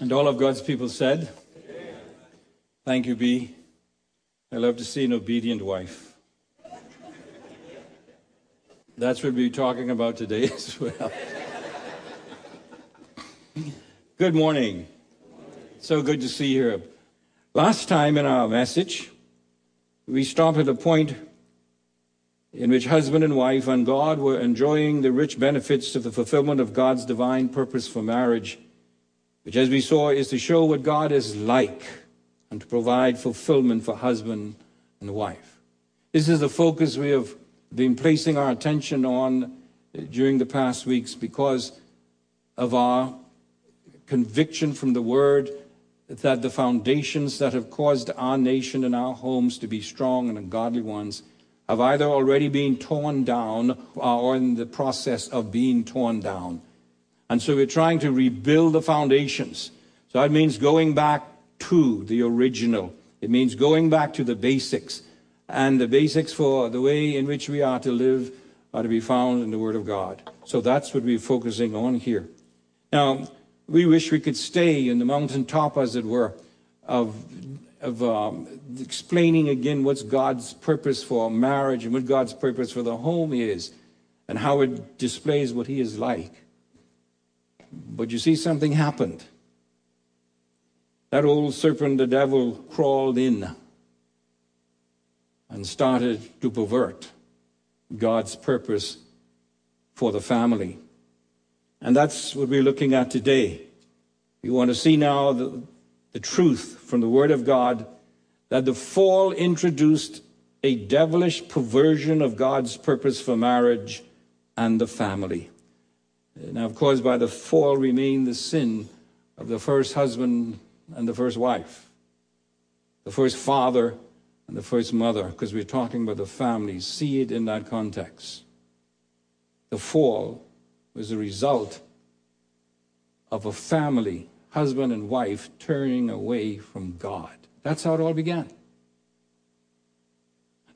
And all of God's people said, Amen. Thank you, B. I love to see an obedient wife. That's what we'll be talking about today as well. good morning. So good to see you here. Last time in our message, we stopped at a point in which husband and wife and God were enjoying the rich benefits of the fulfillment of God's divine purpose for marriage, which, as we saw, is to show what God is like and to provide fulfillment for husband and wife. This is the focus we have been placing our attention on during the past weeks because of our conviction from the Word that the foundations that have caused our nation and our homes to be strong and godly ones have either already been torn down or in the process of being torn down. And so we're trying to rebuild the foundations. So that means going back to the original. It means going back to the basics. And the basics for the way in which we are to live are to be found in the Word of God. So that's what we're focusing on here. Now, we wish we could stay in the mountaintop, as it were, of of um, explaining again what's God's purpose for marriage and what God's purpose for the home is and how it displays what He is like. But you see, something happened. That old serpent, the devil, crawled in and started to pervert God's purpose for the family. And that's what we're looking at today. We want to see now the, the truth from the Word of God that the fall introduced a devilish perversion of God's purpose for marriage and the family. Now, of course, by the fall remained the sin of the first husband and the first wife, the first father and the first mother, because we're talking about the family. See it in that context. The fall was the result of a family husband and wife turning away from God. That's how it all began.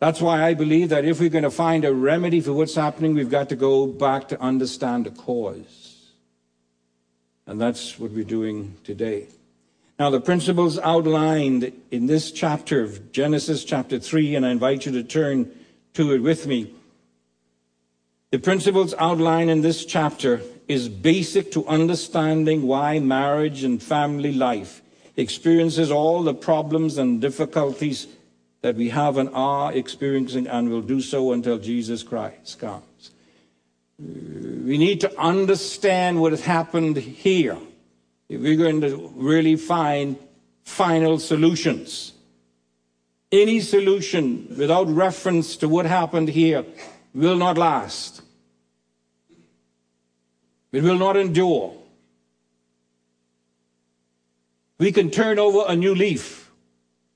That's why I believe that if we're going to find a remedy for what's happening, we've got to go back to understand the cause. And that's what we're doing today. Now, the principles outlined in this chapter of Genesis, chapter 3, and I invite you to turn to it with me. The principles outlined in this chapter is basic to understanding why marriage and family life experiences all the problems and difficulties that we have and are experiencing and will do so until Jesus Christ comes. We need to understand what has happened here if we're going to really find final solutions. Any solution without reference to what happened here will not last. It will not endure. We can turn over a new leaf,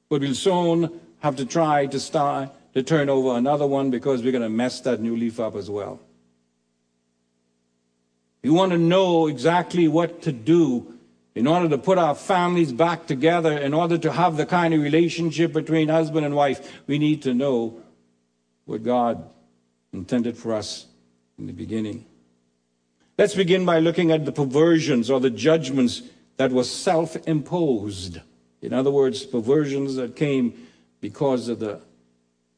but we'll soon have to try to start to turn over another one because we're going to mess that new leaf up as well. We want to know exactly what to do in order to put our families back together, in order to have the kind of relationship between husband and wife. We need to know what God intended for us in the beginning. Let's begin by looking at the perversions or the judgments that were self imposed. In other words, perversions that came because of the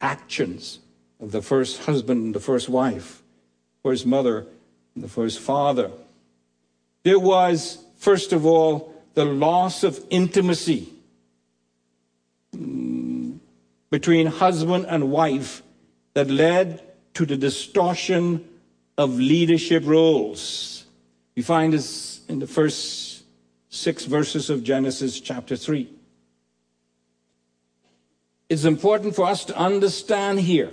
actions of the first husband and the first wife, first mother and the first father. There was, first of all, the loss of intimacy mm, between husband and wife that led to the distortion of leadership roles. We find this in the first six verses of Genesis chapter 3. It's important for us to understand here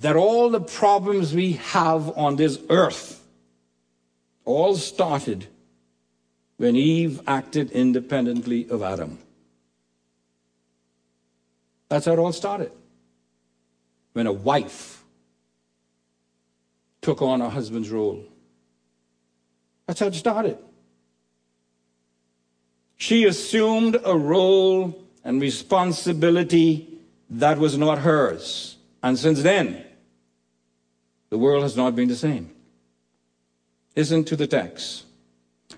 that all the problems we have on this earth all started when Eve acted independently of Adam. That's how it all started. When a wife took on a husband's role. That's how it started. She assumed a role and responsibility that was not hers. And since then, the world has not been the same. Listen to the text.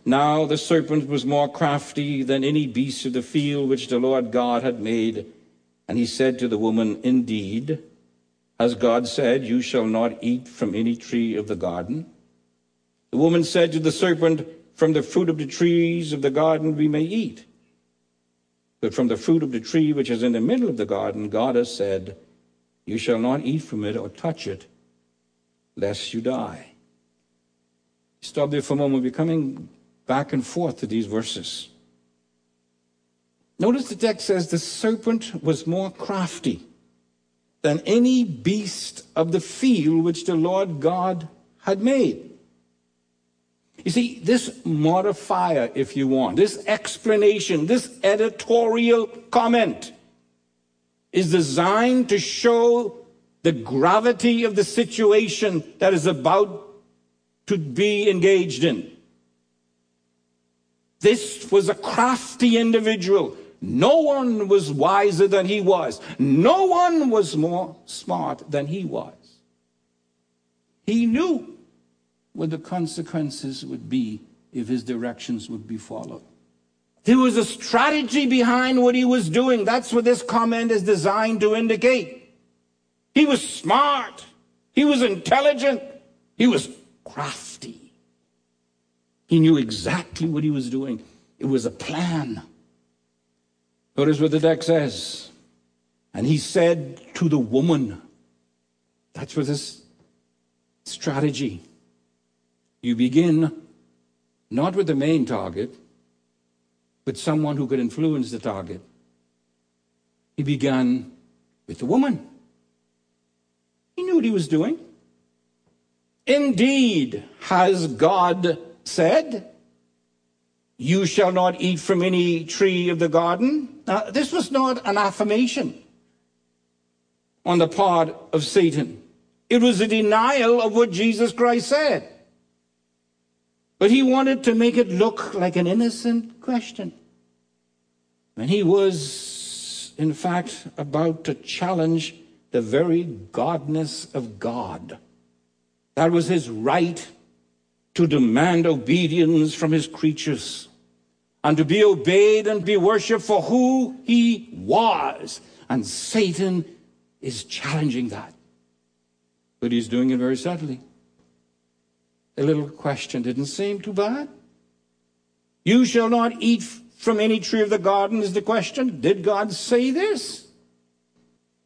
Now the serpent was more crafty than any beast of the field which the Lord God had made. And he said to the woman, Indeed, has God said, You shall not eat from any tree of the garden? The woman said to the serpent, From the fruit of the trees of the garden we may eat. But from the fruit of the tree which is in the middle of the garden, God has said, You shall not eat from it or touch it, lest you die. Stop there for a moment. We're coming back and forth to these verses. Notice the text says the serpent was more crafty than any beast of the field which the Lord God had made. You see, this modifier, if you want, this explanation, this editorial comment is designed to show the gravity of the situation that is about to be engaged in. This was a crafty individual. No one was wiser than he was. No one was more smart than he was. He knew what the consequences would be if his directions would be followed. There was a strategy behind what he was doing. That's what this comment is designed to indicate. He was smart. He was intelligent. He was crafty. He knew exactly what he was doing. It was a plan. Notice what the text says. And he said to the woman, that's what this strategy. You begin not with the main target, but someone who could influence the target. He began with the woman. He knew what he was doing. Indeed, has God said, You shall not eat from any tree of the garden? Now, this was not an affirmation on the part of Satan, it was a denial of what Jesus Christ said. But he wanted to make it look like an innocent question. And he was, in fact, about to challenge the very godness of God. That was his right to demand obedience from his creatures and to be obeyed and be worshiped for who he was. And Satan is challenging that. But he's doing it very subtly a little question didn't seem too bad. You shall not eat from any tree of the garden is the question. Did God say this?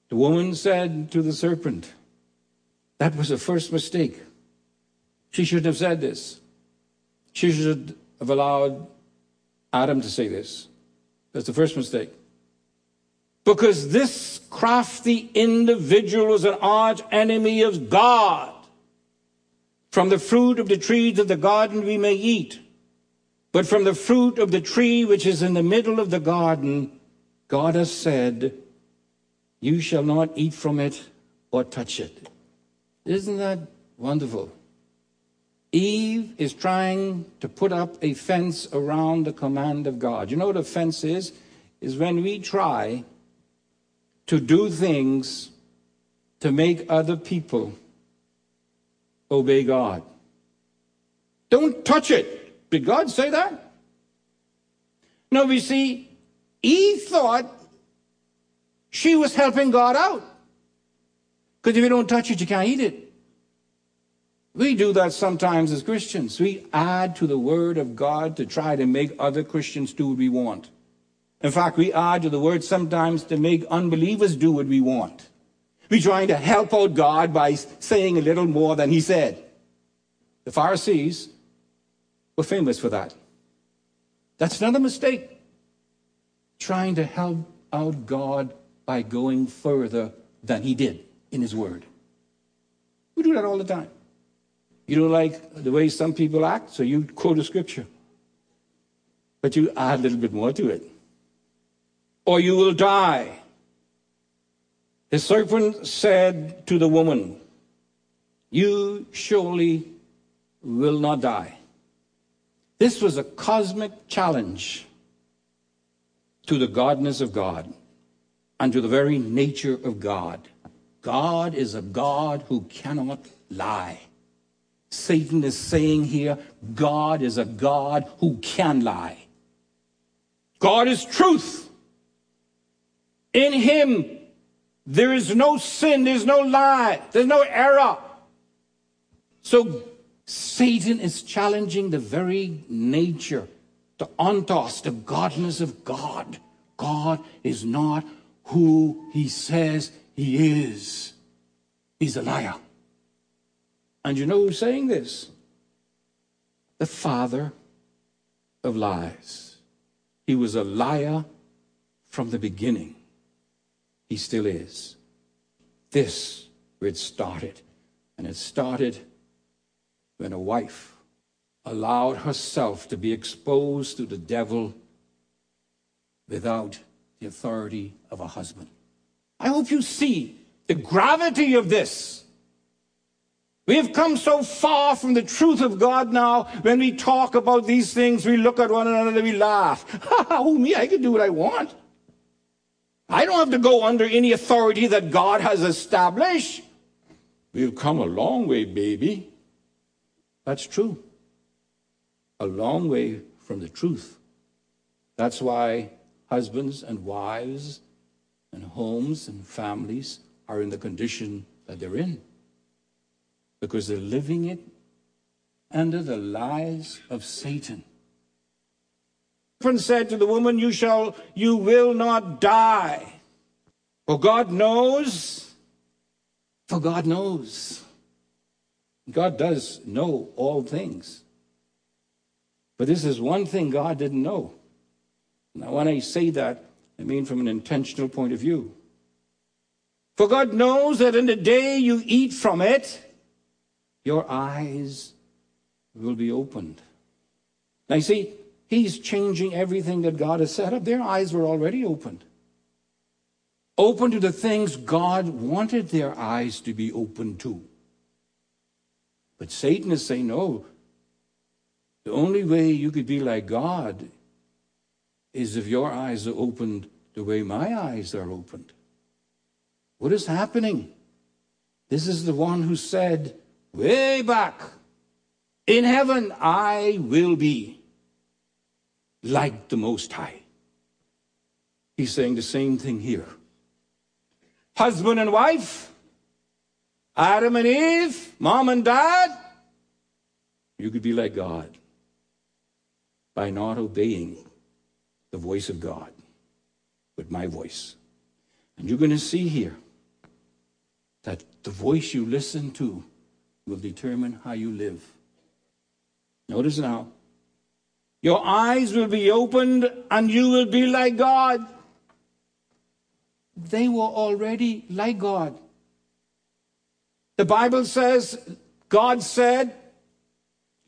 The woman said to the serpent, that was the first mistake. She shouldn't have said this. She should have allowed Adam to say this. That's the first mistake. Because this crafty individual was an arch enemy of God. From the fruit of the trees of the garden we may eat, but from the fruit of the tree which is in the middle of the garden, God has said, You shall not eat from it or touch it. Isn't that wonderful? Eve is trying to put up a fence around the command of God. You know what a fence is? Is when we try to do things to make other people obey God. Don't touch it. Did God say that? No, we see, Eve thought she was helping God out. Because if you don't touch it, you can't eat it. We do that sometimes as Christians. We add to the Word of God to try to make other Christians do what we want. In fact, we add to the Word sometimes to make unbelievers do what we want. We're trying to help out God by saying a little more than he said. The Pharisees were famous for that. That's another mistake. Trying to help out God by going further than he did in his word. We do that all the time. You don't like the way some people act, so you quote a scripture. But you add a little bit more to it. Or you will die. The serpent said to the woman, You surely will not die. This was a cosmic challenge to the godness of God and to the very nature of God. God is a God who cannot lie. Satan is saying here God is a God who can lie. God is truth. In him, there is no sin, there's no lie, there's no error. So Satan is challenging the very nature, the ontos, the godness of God. God is not who he says he is. He's a liar. And you know who's saying this? The father of lies. He was a liar from the beginning. He still is. This where it started. And it started when a wife allowed herself to be exposed to the devil without the authority of a husband. I hope you see the gravity of this. We have come so far from the truth of God now. When we talk about these things, we look at one another, we laugh. Ha ha! oh, me, I can do what I want. I don't have to go under any authority that God has established. We've come a long way, baby. That's true. A long way from the truth. That's why husbands and wives and homes and families are in the condition that they're in. Because they're living it under the lies of Satan. Said to the woman, You shall, you will not die. For God knows, for God knows God does know all things. But this is one thing God didn't know. Now, when I say that, I mean from an intentional point of view. For God knows that in the day you eat from it, your eyes will be opened. Now, you see, He's changing everything that God has set up. Their eyes were already opened. Open to the things God wanted their eyes to be open to. But Satan is saying, no, the only way you could be like God is if your eyes are opened the way my eyes are opened. What is happening? This is the one who said, way back, in heaven I will be like the Most High. He's saying the same thing here. Husband and wife, Adam and Eve, mom and dad, you could be like God by not obeying the voice of God with my voice. And you're going to see here that the voice you listen to will determine how you live. Notice now, your eyes will be opened and you will be like God. They were already like God. The Bible says, God said,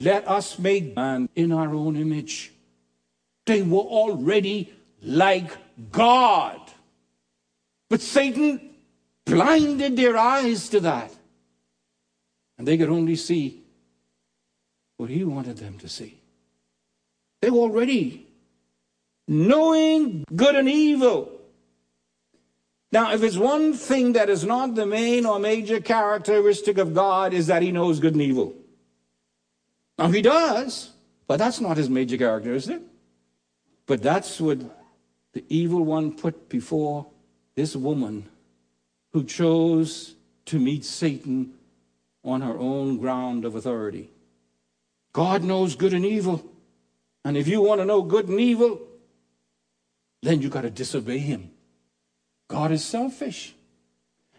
let us make man in our own image. They were already like God. But Satan blinded their eyes to that. And they could only see what he wanted them to see. They were already knowing good and evil. Now, if it's one thing that is not the main or major characteristic of God is that he knows good and evil. Now, he does, but that's not his major characteristic. But that's what the evil one put before this woman who chose to meet Satan on her own ground of authority. God knows good and evil. And if you want to know good and evil, then you got to disobey him. God is selfish.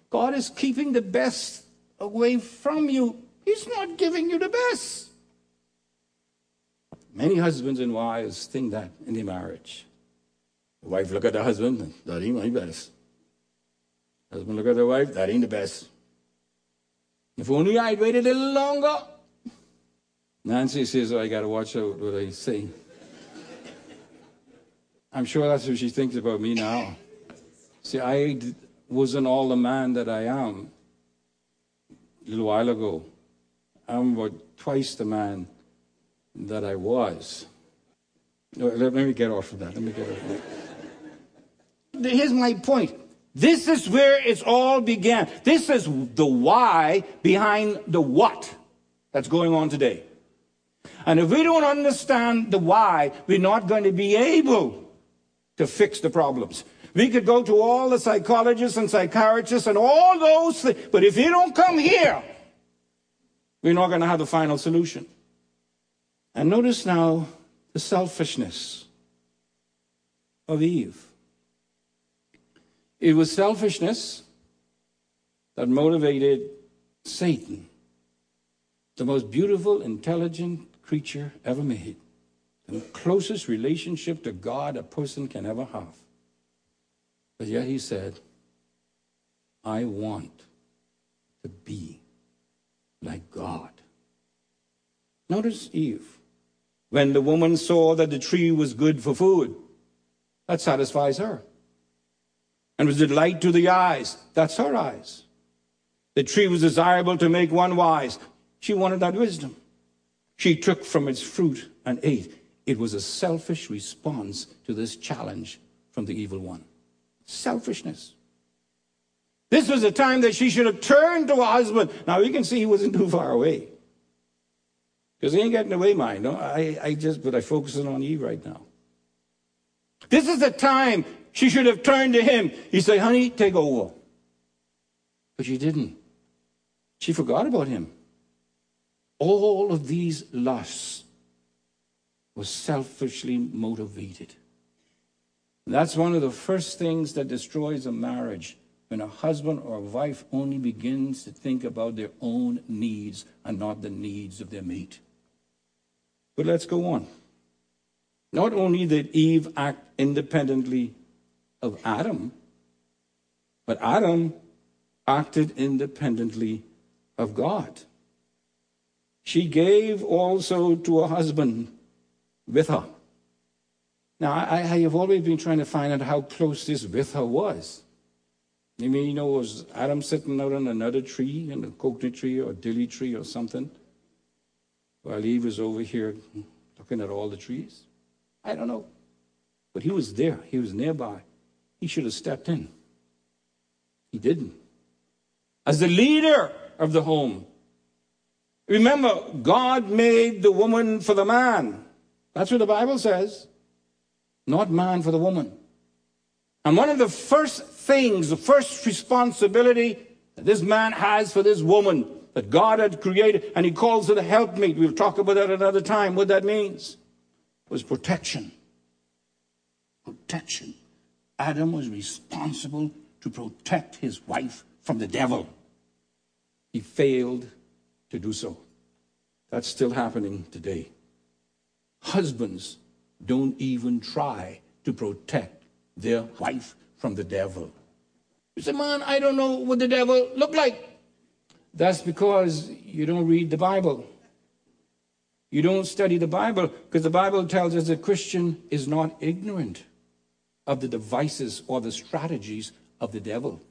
God is keeping the best away from you. He's not giving you the best. Many husbands and wives think that in their marriage. The wife look at the husband, that ain't my best. Husband look at the wife, that ain't the best. If only I'd waited a little longer. Nancy says, I got to watch out what I say. I'm sure that's what she thinks about me now. See, I wasn't all the man that I am a little while ago. I'm about twice the man that I was. Let, me get off of that. Let me get off of that. Here's my point. This is where it's all began. This is the why behind the what. that's going on today. And if we don't understand the why, we're not going to be able to fix the problems. We could go to all the psychologists and psychiatrists and all those things, but if you don't come here, we're not going to have the final solution. And notice now the selfishness of Eve. It was selfishness that motivated Satan, the most beautiful, intelligent creature ever made, the closest relationship to God a person can ever have. But yet he said, I want to be like God. Notice Eve. When the woman saw that the tree was good for food, that satisfies her. And was delight to the eyes, that's her eyes. The tree was desirable to make one wise. She wanted that wisdom. She took from its fruit and ate. It was a selfish response to this challenge from the evil one. Selfishness. This was a time that she should have turned to her husband. Now we can see he wasn't too far away. Because he ain't getting away mine. No, I, I just, but I focusing on Eve right now. This is the time she should have turned to him. He said, honey, take over. But she didn't. She forgot about him. All of these lusts were selfishly motivated. That's one of the first things that destroys a marriage when a husband or a wife only begins to think about their own needs and not the needs of their mate. But let's go on. Not only did Eve act independently of Adam, but Adam acted independently of God. She gave also to her husband with her. Now, I, I have always been trying to find out how close this with her was. I mean, you know, was Adam sitting out on another tree, in a coconut tree or dilly tree or something, while Eve was over here looking at all the trees? I don't know. But he was there, he was nearby. He should have stepped in. He didn't. As the leader of the home, remember, God made the woman for the man. That's what the Bible says. Not man for the woman. And one of the first things, the first responsibility that this man has for this woman that God had created, and he calls it a helpmate. We'll talk about that another time, what that means, was protection. Protection. Adam was responsible to protect his wife from the devil. He failed to do so. That's still happening today. Husbands don't even try to protect their wife from the devil. You say, man, I don't know what the devil look like. That's because you don't read the Bible. You don't study the Bible because the Bible tells us a Christian is not ignorant of the devices or the strategies of the devil.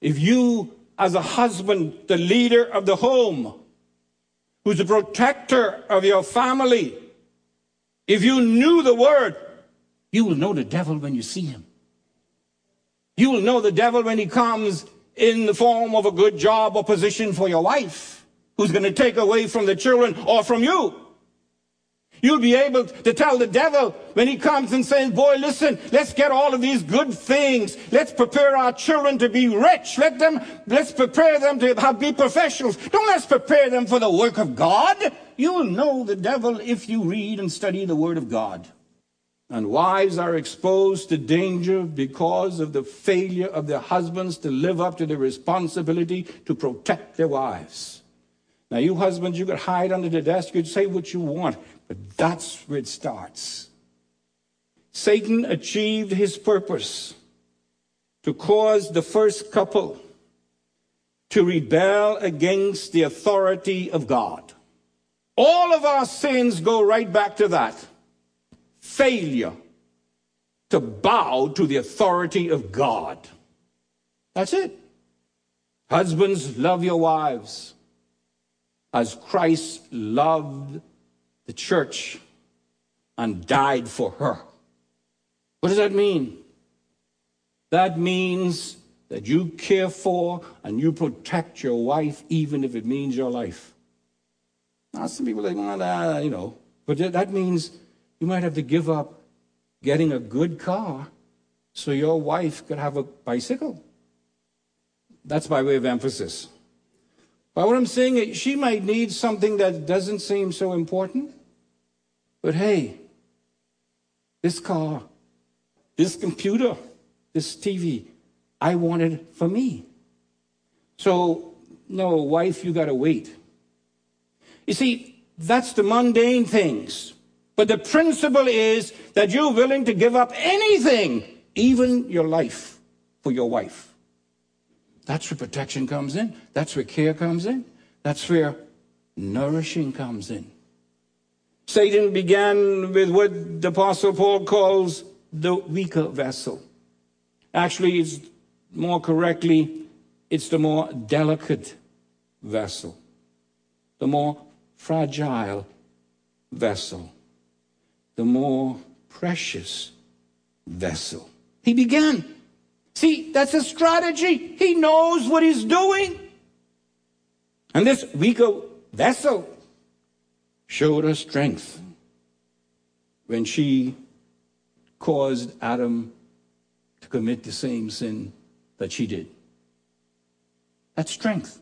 If you, as a husband, the leader of the home, who's the protector of your family, if you knew the word, you will know the devil when you see him. You will know the devil when he comes in the form of a good job or position for your wife, who's going to take away from the children or from you. You'll be able to tell the devil when he comes and says, boy, listen, let's get all of these good things. Let's prepare our children to be rich. Let them, let's prepare them to be professionals. Don't let's prepare them for the work of God. You'll know the devil if you read and study the word of God. And wives are exposed to danger because of the failure of their husbands to live up to their responsibility to protect their wives. Now, you husbands, you could hide under the desk, you'd say what you want. But that's where it starts. Satan achieved his purpose to cause the first couple to rebel against the authority of God. All of our sins go right back to that failure to bow to the authority of God. That's it. Husbands, love your wives as Christ loved the church and died for her. What does that mean? That means that you care for and you protect your wife even if it means your life. Now, some people think, well, uh, you know, but that means you might have to give up getting a good car so your wife could have a bicycle. That's by way of emphasis. But what I'm saying is, she might need something that doesn't seem so important. But hey, this car, this computer, this TV, I want it for me. So, no, wife, you got to wait. You see, that's the mundane things. But the principle is that you're willing to give up anything, even your life, for your wife. That's where protection comes in. That's where care comes in. That's where nourishing comes in. Satan began with what the Apostle Paul calls the weaker vessel. Actually, it's more correctly, it's the more delicate vessel, the more fragile vessel, the more precious vessel. He began. See, that's a strategy. He knows what he's doing. And this weaker vessel showed her strength when she caused Adam to commit the same sin that she did. That's strength.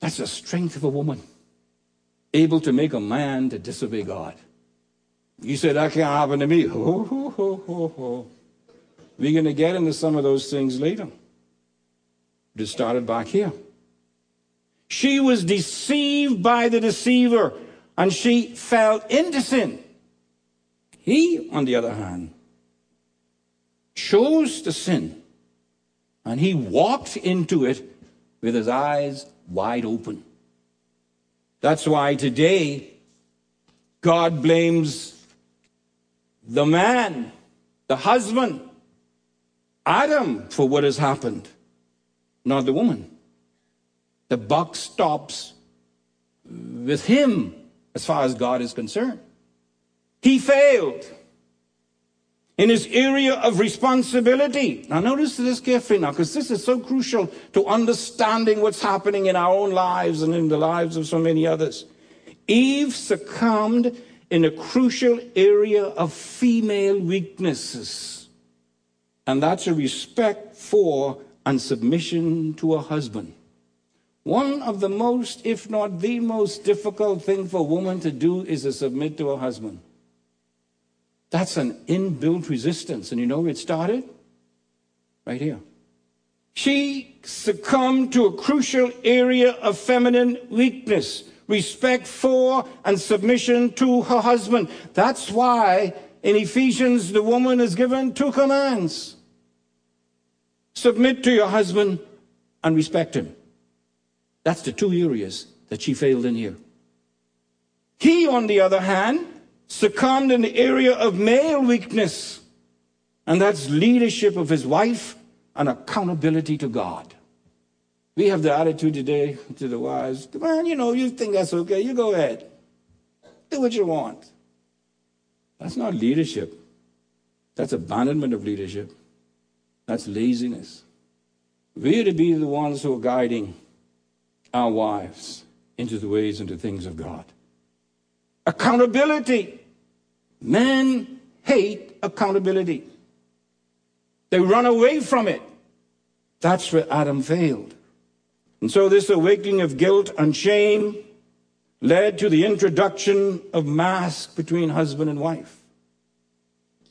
That's the strength of a woman, able to make a man to disobey God. You said that can't happen to me. Ho, ho, ho, ho, ho. We're going to get into some of those things later. It started back here. She was deceived by the deceiver and she fell into sin. He, on the other hand, chose to sin and he walked into it with his eyes wide open. That's why today God blames the man, the husband, Adam, for what has happened, not the woman. The buck stops with him as far as God is concerned. He failed in his area of responsibility. Now, notice this carefully now, because this is so crucial to understanding what's happening in our own lives and in the lives of so many others. Eve succumbed in a crucial area of female weaknesses, and that's a respect for and submission to a husband. One of the most, if not the most difficult thing for a woman to do is to submit to a husband. That's an inbuilt resistance. And you know where it started? Right here. She succumbed to a crucial area of feminine weakness respect for and submission to her husband. That's why in Ephesians the woman is given two commands submit to your husband and respect him. That's the two areas that she failed in here. He, on the other hand, succumbed in the area of male weakness, and that's leadership of his wife and accountability to God. We have the attitude today to the wives, on, you know, you think that's okay, you go ahead. Do what you want. That's not leadership. That's abandonment of leadership. That's laziness. We are to be the ones who are guiding our wives into the ways and the things of God. Accountability. Men hate accountability. They run away from it. That's where Adam failed. And so this awakening of guilt and shame led to the introduction of masks between husband and wife.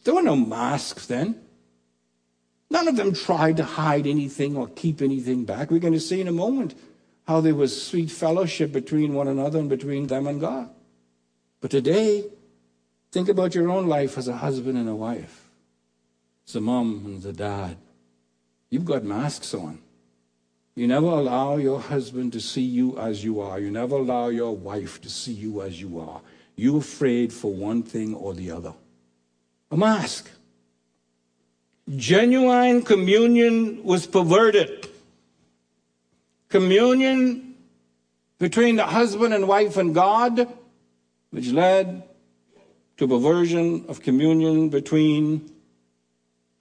There were no masks then. None of them tried to hide anything or keep anything back. We're going to see in a moment how there was sweet fellowship between one another and between them and God. But today, think about your own life as a husband and a wife, as a mom and as a dad. You've got masks on. You never allow your husband to see you as you are. You never allow your wife to see you as you are. You're afraid for one thing or the other. A mask. Genuine communion was perverted communion between the husband and wife and God, which led to perversion of communion between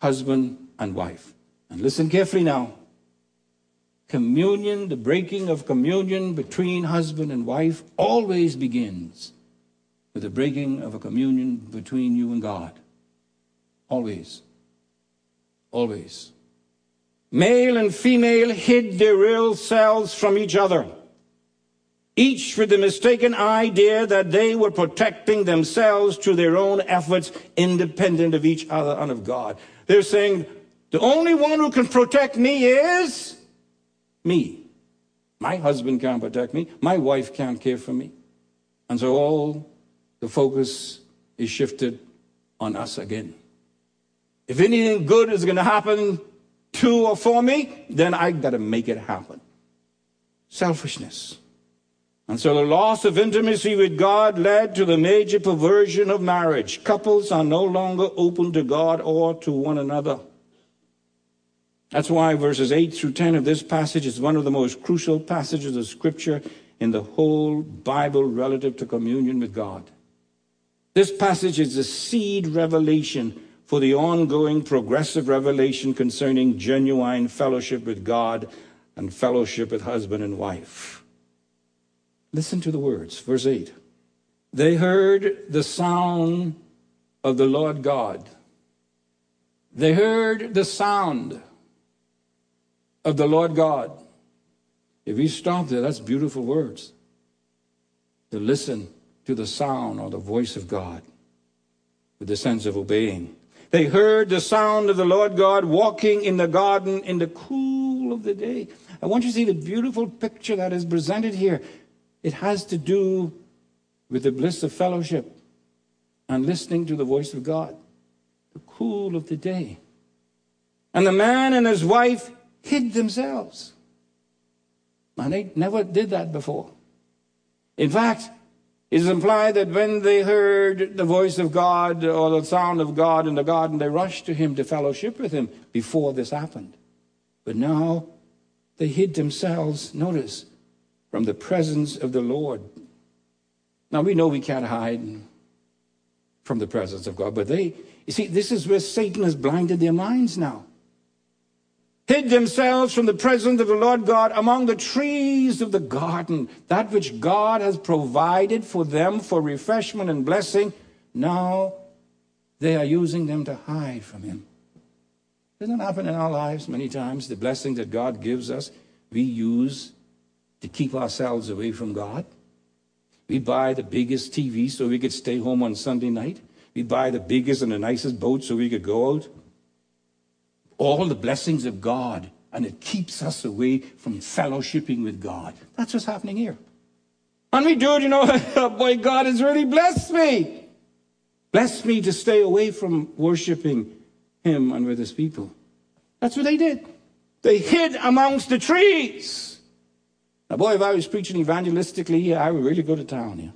husband and wife. And listen carefully now. Communion, the breaking of communion between husband and wife, always begins with the breaking of a communion between you and God. Always. Always. Male and female hid their real selves from each other, each with the mistaken idea that they were protecting themselves through their own efforts, independent of each other and of God. They're saying, the only one who can protect me is me. My husband can't protect me. My wife can't care for me. And so all the focus is shifted on us again. If anything good is going to happen to or for me, then I got to make it happen. Selfishness. And so the loss of intimacy with God led to the major perversion of marriage. Couples are no longer open to God or to one another. That's why verses 8 through 10 of this passage is one of the most crucial passages of Scripture in the whole Bible relative to communion with God. This passage is the seed revelation for the ongoing progressive revelation concerning genuine fellowship with God and fellowship with husband and wife. Listen to the words, verse 8. They heard the sound of the Lord God. They heard the sound of the Lord God. If you stop there, that's beautiful words. To listen to the sound or the voice of God with the sense of obeying. They heard the sound of the Lord God walking in the garden in the cool of the day. I want you to see the beautiful picture that is presented here. It has to do with the bliss of fellowship and listening to the voice of God, the cool of the day. And the man and his wife hid themselves. And they never did that before. In fact, it is implied that when they heard the voice of God or the sound of God in the garden, they rushed to him to fellowship with him before this happened. But now they hid themselves, notice, from the presence of the Lord. Now we know we can't hide from the presence of God, but they, you see, this is where Satan has blinded their minds now hid themselves from the presence of the Lord God among the trees of the garden, that which God has provided for them for refreshment and blessing. Now they are using them to hide from Him. Doesn't happen in our lives many times? The blessing that God gives us, we use to keep ourselves away from God. We buy the biggest TV so we could stay home on Sunday night. We buy the biggest and the nicest boat so we could go out all the blessings of God and it keeps us away from fellowshipping with God. That's what's happening here. And we do it, you know, boy, God has really blessed me. Blessed me to stay away from worshiping Him and with His people. That's what they did. They hid amongst the trees. Now, boy, if I was preaching evangelistically here, I would really go to town here.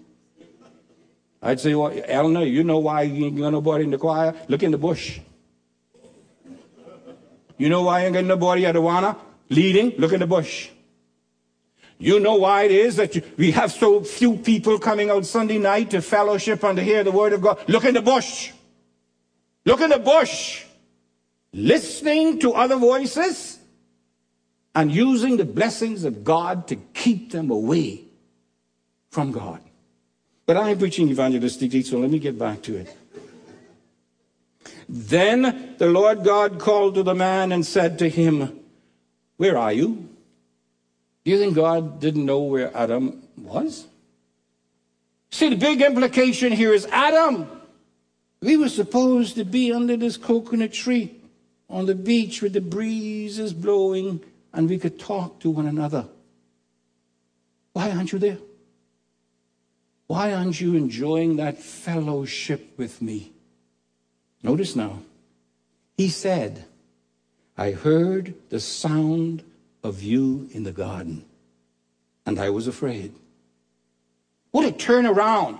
I'd say, well, Eleanor, you know why you ain't got nobody in the choir? Look in the bush. You know why I ain't got nobody at Awana leading? Look in the bush. You know why it is that you, we have so few people coming out Sunday night to fellowship and to hear the word of God? Look in the bush. Look in the bush. Listening to other voices and using the blessings of God to keep them away from God. But I'm preaching evangelistically, so let me get back to it. Then the Lord God called to the man and said to him, Where are you? Do you think God didn't know where Adam was? See, the big implication here is Adam. We were supposed to be under this coconut tree on the beach with the breezes blowing and we could talk to one another. Why aren't you there? Why aren't you enjoying that fellowship with me? Notice now, he said, I heard the sound of you in the garden, and I was afraid. What a turnaround.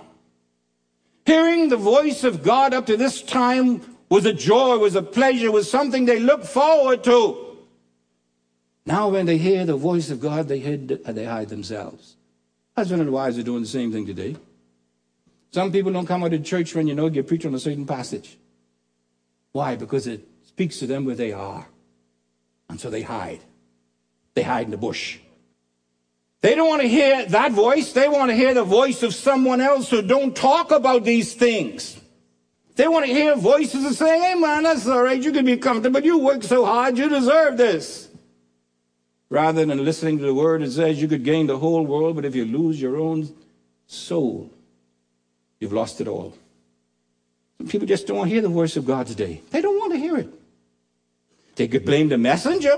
Hearing the voice of God up to this time was a joy, was a pleasure, was something they looked forward to. Now, when they hear the voice of God, they hide, uh, they hide themselves. Husband and wives are doing the same thing today. Some people don't come out of church when you know you preach on a certain passage. Why? Because it speaks to them where they are. And so they hide. they hide in the bush. They don't want to hear that voice. They want to hear the voice of someone else who don't talk about these things. They want to hear voices that say, hey man, that's all right. You can be comfortable. You work so hard. You deserve this. Rather than listening to the word that says you could gain the whole world, but if you lose your own soul, you've lost it all. People just don't want to hear the voice of God today. They don't want to hear it. They could blame the messenger.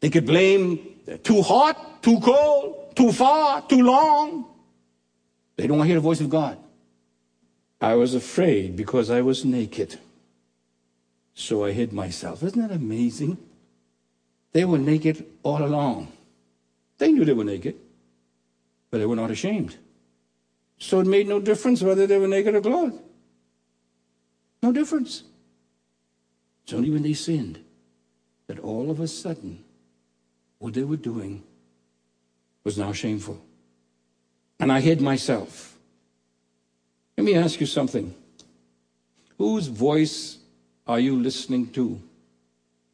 They could blame too hot, too cold, too far, too long. They don't want to hear the voice of God. I was afraid because I was naked. So I hid myself. Isn't that amazing? They were naked all along. They knew they were naked, but they were not ashamed. So it made no difference whether they were naked or clothed. No difference. It's only when they sinned that all of a sudden what they were doing was now shameful. And I hid myself. Let me ask you something. Whose voice are you listening to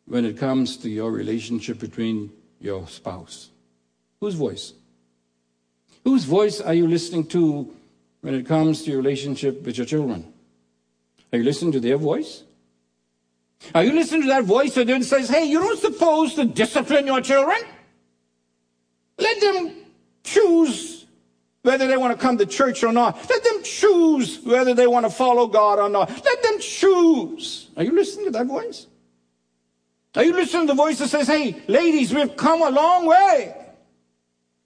when it comes to your relationship between your spouse? Whose voice? Whose voice are you listening to when it comes to your relationship with your children? Are you listening to their voice? Are you listening to that voice that then says, hey, you're not supposed to discipline your children? Let them choose whether they want to come to church or not. Let them choose whether they want to follow God or not. Let them choose. Are you listening to that voice? Are you listening to the voice that says, hey, ladies, we've come a long way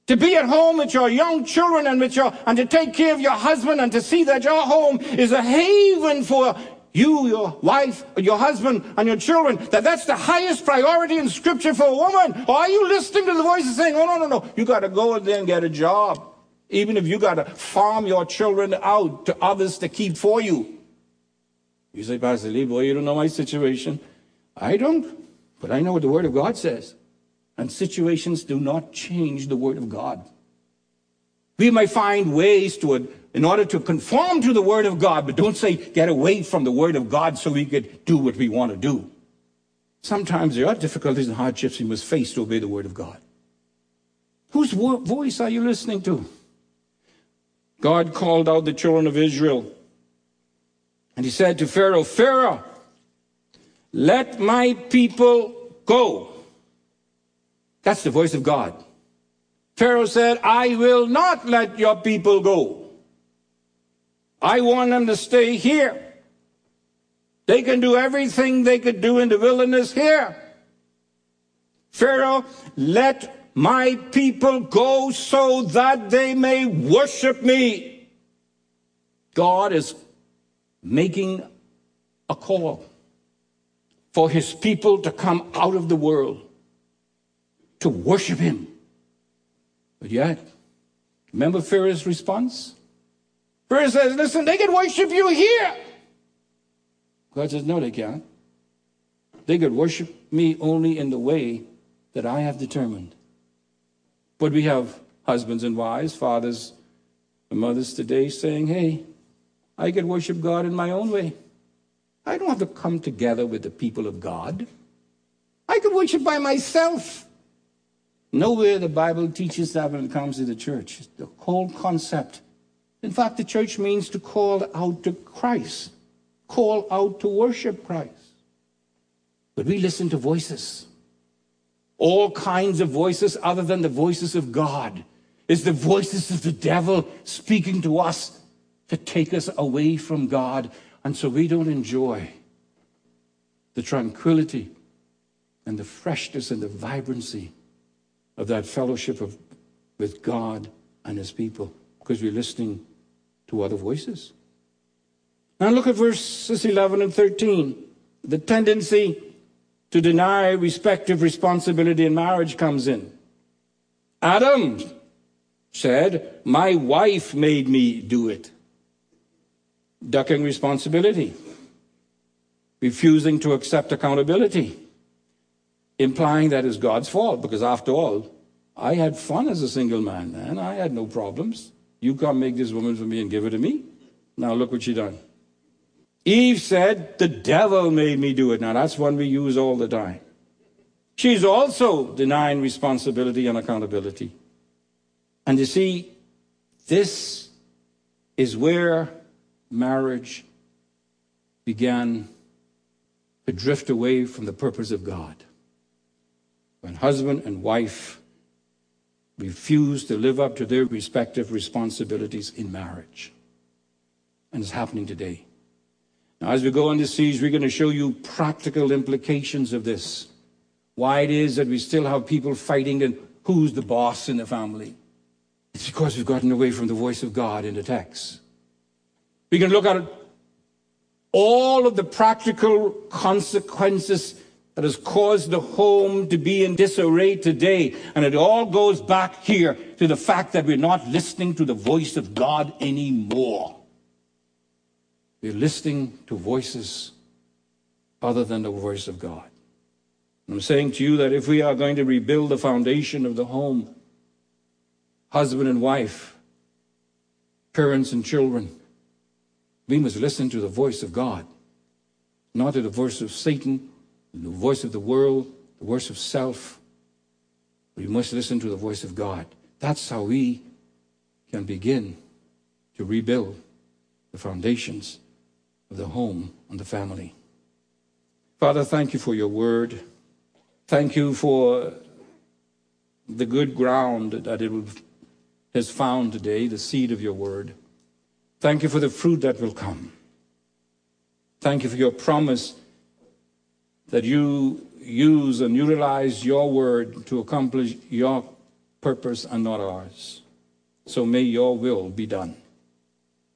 to be at home with your young children and with your, and to take care of your husband and to see that your home is a haven for you, your wife, your husband, and your children, that that's the highest priority in scripture for a woman? Or are you listening to the voices saying, oh, no, no, no, you got to go and then get a job. Even if you got to farm your children out to others to keep for you. You say, Pastor Lee, boy, you don't know my situation. I don't, but I know what the Word of God says. And situations do not change the Word of God. We may find ways to in order to conform to the Word of God, but don't say get away from the Word of God so we could do what we want to do. Sometimes there are difficulties and hardships we must face to obey the Word of God. Whose voice are you listening to? God called out the children of Israel and he said to Pharaoh, Pharaoh, let my people go. That's the voice of God. Pharaoh said, I will not let your people go. I want them to stay here. They can do everything they could do in the wilderness here. Pharaoh, let my people go so that they may worship me. God is making a call for his people to come out of the world to worship him. But yet, remember Pharaoh's response? Pharaoh says, listen, they can worship you here. God says, no, they can't. They could worship me only in the way that I have determined. But we have husbands and wives, fathers and mothers today saying, hey, I can worship God in my own way. I don't have to come together with the people of God. I can worship by myself. Nowhere the Bible teaches that when it comes to the church. The whole concept in fact, the church means to call out to Christ, call out to worship Christ. But we listen to voices, all kinds of voices other than the voices of God. Is the voices of the devil speaking to us to take us away from God, and so we don't enjoy the tranquility and the freshness and the vibrancy of that fellowship of, with God and His people because we're listening to other voices. Now look at verses 11 and 13. The tendency to deny respective responsibility in marriage comes in. Adam said, My wife made me do it. Ducking responsibility, refusing to accept accountability, implying that is God's fault, because after all, I had fun as a single man, and I had no problems. You can't make this woman for me and give her to me. Now look what she done. Eve said, the devil made me do it. Now that's one we use all the time. She's also denying responsibility and accountability. And you see, this is where marriage began to drift away from the purpose of God. When husband and wife refuse to live up to their respective responsibilities in marriage. And it's happening today. Now, as we go on this series, we're going to show you practical implications of this. Why it is that we still have people fighting and who's the boss in the family. It's because we've gotten away from the voice of God in the text. We can look at all of the practical consequences that has caused the home to be in disarray today. And it all goes back here to the fact that we're not listening to the voice of God anymore. We're listening to voices other than the voice of God. I'm saying to you that if we are going to rebuild the foundation of the home, husband and wife, parents and children, we must listen to the voice of God, not to the voice of Satan, the voice of the world, the voice of self. We must listen to the voice of God. That's how we can begin to rebuild the foundations of the home and the family. Father, thank you for your word. Thank you for the good ground that it has found today, the seed of your word. Thank you for the fruit that will come. Thank you for your promise that you use and utilize your word to accomplish your purpose and not ours. So may your will be done.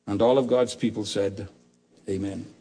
And all of God's people said, Amen.